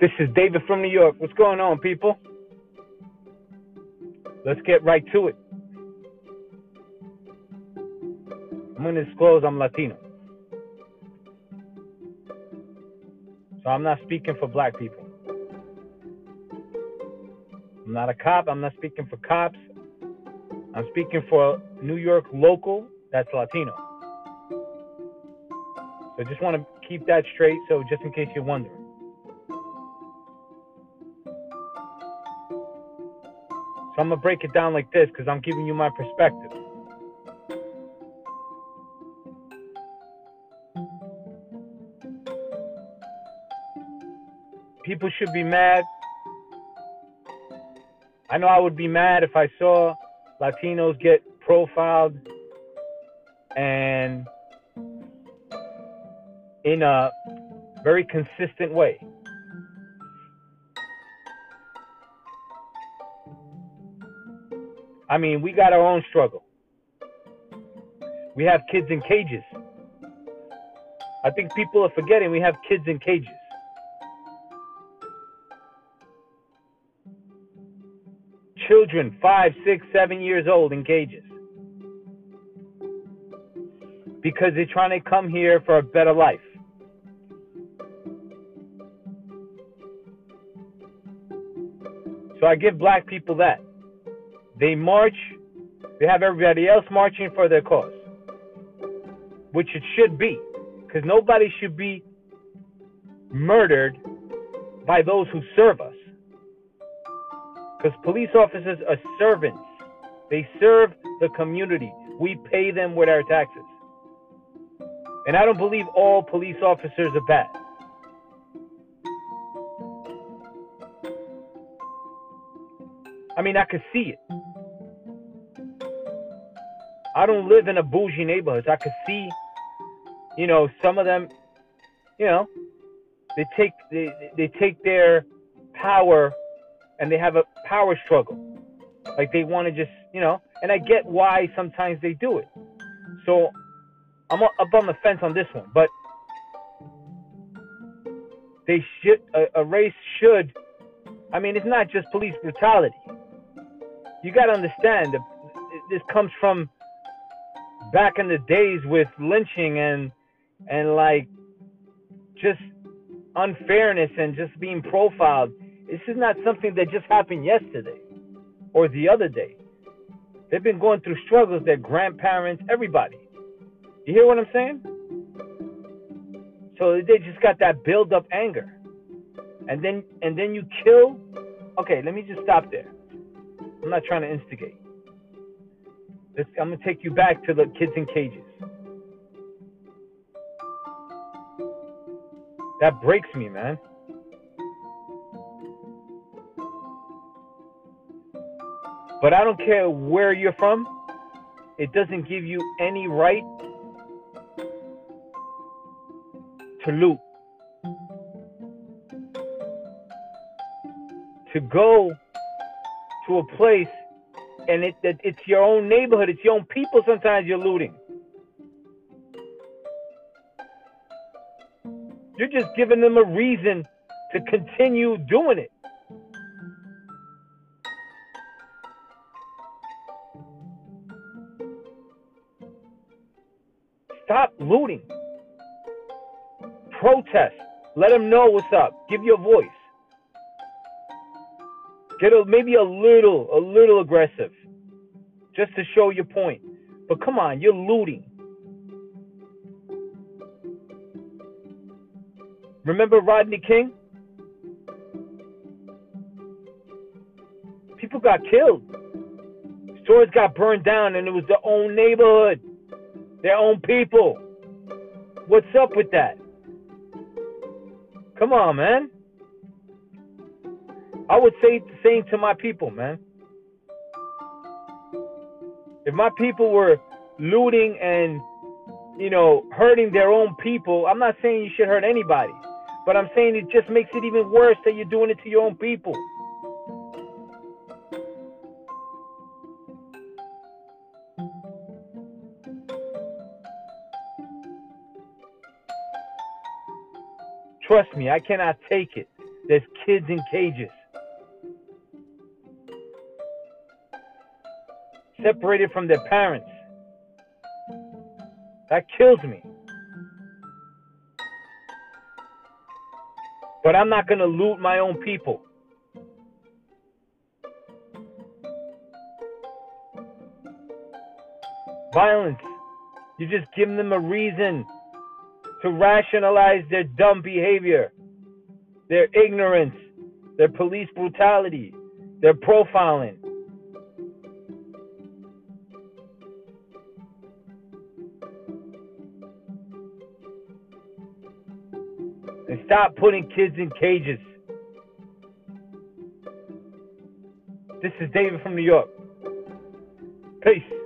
This is David from New York. What's going on, people? Let's get right to it. I'm going to disclose I'm Latino. So I'm not speaking for black people. I'm not a cop. I'm not speaking for cops. I'm speaking for New York local that's Latino. So just want to keep that straight. So just in case you're wondering. So I'm gonna break it down like this because I'm giving you my perspective. People should be mad. I know I would be mad if I saw Latinos get profiled and in a very consistent way. I mean, we got our own struggle. We have kids in cages. I think people are forgetting we have kids in cages. Children, five, six, seven years old in cages. Because they're trying to come here for a better life. So I give black people that. They march, they have everybody else marching for their cause, which it should be, because nobody should be murdered by those who serve us. Because police officers are servants, they serve the community. We pay them with our taxes. And I don't believe all police officers are bad. I mean, I could see it. I don't live in a bougie neighborhood. I could see, you know, some of them, you know, they take they they take their power and they have a power struggle. Like they want to just, you know, and I get why sometimes they do it. So I'm up on the fence on this one, but they should a, a race should. I mean, it's not just police brutality. You got to understand that this comes from back in the days with lynching and and like just unfairness and just being profiled. This is not something that just happened yesterday or the other day. They've been going through struggles, their grandparents, everybody. You hear what I'm saying? So they just got that build up anger. And then and then you kill okay, let me just stop there. I'm not trying to instigate. I'm to take you back to the kids in cages. That breaks me, man. But I don't care where you're from, it doesn't give you any right to loot. To go to a place and it, it, it's your own neighborhood, it's your own people. Sometimes you're looting. You're just giving them a reason to continue doing it. Stop looting. Protest. Let them know what's up. Give your voice. Get a, maybe a little, a little aggressive, just to show your point. But come on, you're looting. Remember Rodney King? People got killed. Stores got burned down, and it was their own neighborhood, their own people. What's up with that? Come on, man. I would say the same to my people, man. If my people were looting and, you know, hurting their own people, I'm not saying you should hurt anybody, but I'm saying it just makes it even worse that you're doing it to your own people. Trust me, I cannot take it. there's kids in cages. Separated from their parents. That kills me. But I'm not going to loot my own people. Violence. You're just giving them a reason to rationalize their dumb behavior, their ignorance, their police brutality, their profiling. Stop putting kids in cages. This is David from New York. Peace.